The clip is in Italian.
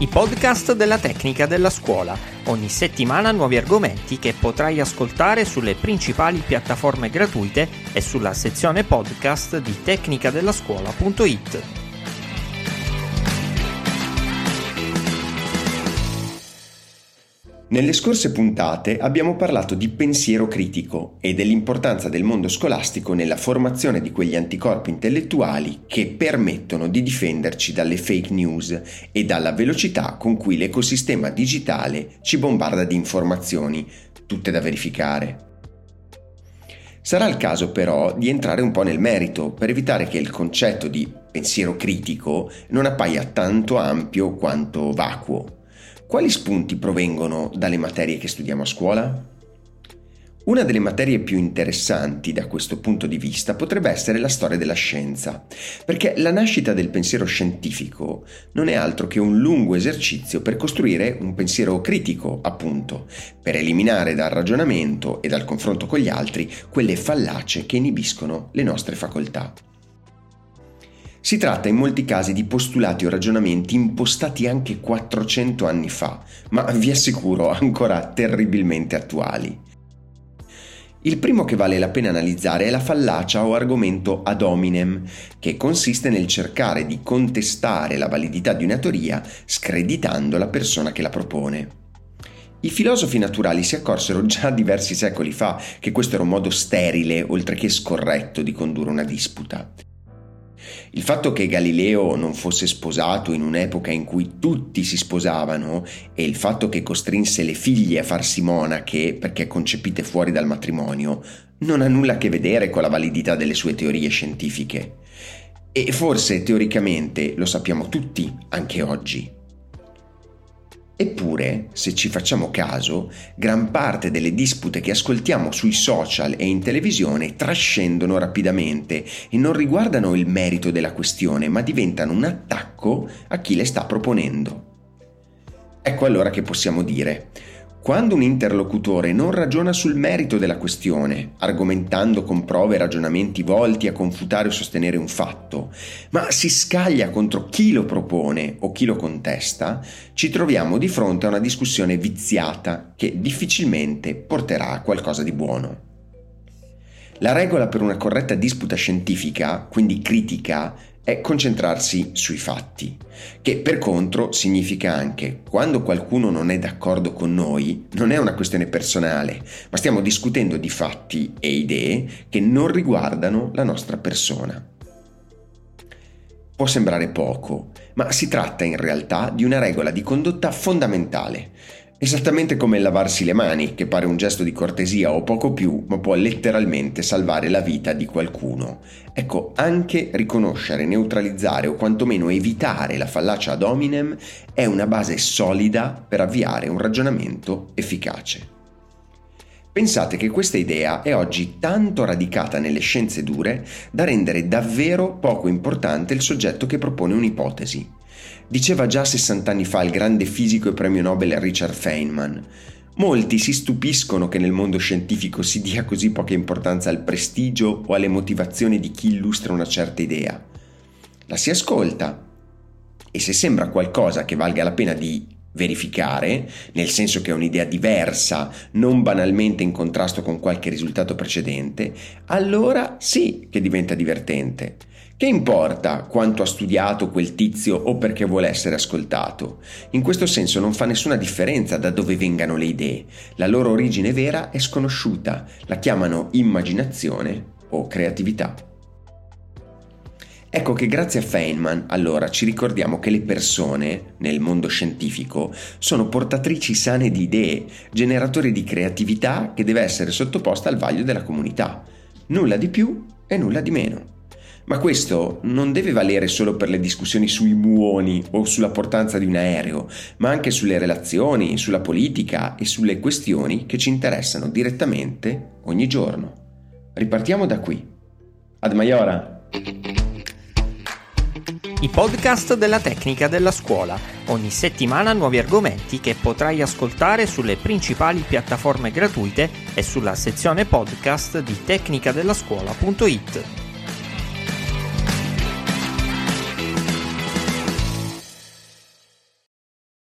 I podcast della tecnica della scuola. Ogni settimana nuovi argomenti che potrai ascoltare sulle principali piattaforme gratuite e sulla sezione podcast di tecnicadellascuola.it. Nelle scorse puntate abbiamo parlato di pensiero critico e dell'importanza del mondo scolastico nella formazione di quegli anticorpi intellettuali che permettono di difenderci dalle fake news e dalla velocità con cui l'ecosistema digitale ci bombarda di informazioni, tutte da verificare. Sarà il caso però di entrare un po' nel merito per evitare che il concetto di pensiero critico non appaia tanto ampio quanto vacuo. Quali spunti provengono dalle materie che studiamo a scuola? Una delle materie più interessanti da questo punto di vista potrebbe essere la storia della scienza, perché la nascita del pensiero scientifico non è altro che un lungo esercizio per costruire un pensiero critico, appunto, per eliminare dal ragionamento e dal confronto con gli altri quelle fallacie che inibiscono le nostre facoltà. Si tratta in molti casi di postulati o ragionamenti impostati anche 400 anni fa, ma vi assicuro ancora terribilmente attuali. Il primo che vale la pena analizzare è la fallacia o argomento ad hominem, che consiste nel cercare di contestare la validità di una teoria screditando la persona che la propone. I filosofi naturali si accorsero già diversi secoli fa che questo era un modo sterile, oltre che scorretto, di condurre una disputa. Il fatto che Galileo non fosse sposato in un'epoca in cui tutti si sposavano e il fatto che costrinse le figlie a farsi monache perché concepite fuori dal matrimonio non ha nulla a che vedere con la validità delle sue teorie scientifiche. E forse teoricamente lo sappiamo tutti anche oggi. Eppure, se ci facciamo caso, gran parte delle dispute che ascoltiamo sui social e in televisione trascendono rapidamente e non riguardano il merito della questione, ma diventano un attacco a chi le sta proponendo. Ecco allora che possiamo dire, quando un interlocutore non ragiona sul merito della questione, argomentando con prove e ragionamenti volti a confutare o sostenere un fatto, ma si scaglia contro chi lo propone o chi lo contesta, ci troviamo di fronte a una discussione viziata che difficilmente porterà a qualcosa di buono. La regola per una corretta disputa scientifica, quindi critica, è concentrarsi sui fatti, che per contro significa anche quando qualcuno non è d'accordo con noi, non è una questione personale, ma stiamo discutendo di fatti e idee che non riguardano la nostra persona. Può sembrare poco, ma si tratta in realtà di una regola di condotta fondamentale Esattamente come lavarsi le mani, che pare un gesto di cortesia o poco più, ma può letteralmente salvare la vita di qualcuno. Ecco, anche riconoscere, neutralizzare o quantomeno evitare la fallacia ad hominem è una base solida per avviare un ragionamento efficace. Pensate che questa idea è oggi tanto radicata nelle scienze dure da rendere davvero poco importante il soggetto che propone un'ipotesi. Diceva già 60 anni fa il grande fisico e premio Nobel Richard Feynman. Molti si stupiscono che nel mondo scientifico si dia così poca importanza al prestigio o alle motivazioni di chi illustra una certa idea. La si ascolta e se sembra qualcosa che valga la pena di verificare, nel senso che è un'idea diversa, non banalmente in contrasto con qualche risultato precedente, allora sì che diventa divertente. Che importa quanto ha studiato quel tizio o perché vuole essere ascoltato? In questo senso non fa nessuna differenza da dove vengano le idee. La loro origine vera è sconosciuta, la chiamano immaginazione o creatività. Ecco che grazie a Feynman allora ci ricordiamo che le persone, nel mondo scientifico, sono portatrici sane di idee, generatori di creatività che deve essere sottoposta al vaglio della comunità. Nulla di più e nulla di meno. Ma questo non deve valere solo per le discussioni sui muoni o sulla portanza di un aereo, ma anche sulle relazioni, sulla politica e sulle questioni che ci interessano direttamente ogni giorno. Ripartiamo da qui. Ad Maiora! I podcast della tecnica della scuola. Ogni settimana nuovi argomenti che potrai ascoltare sulle principali piattaforme gratuite e sulla sezione podcast di tecnicadellascuola.it.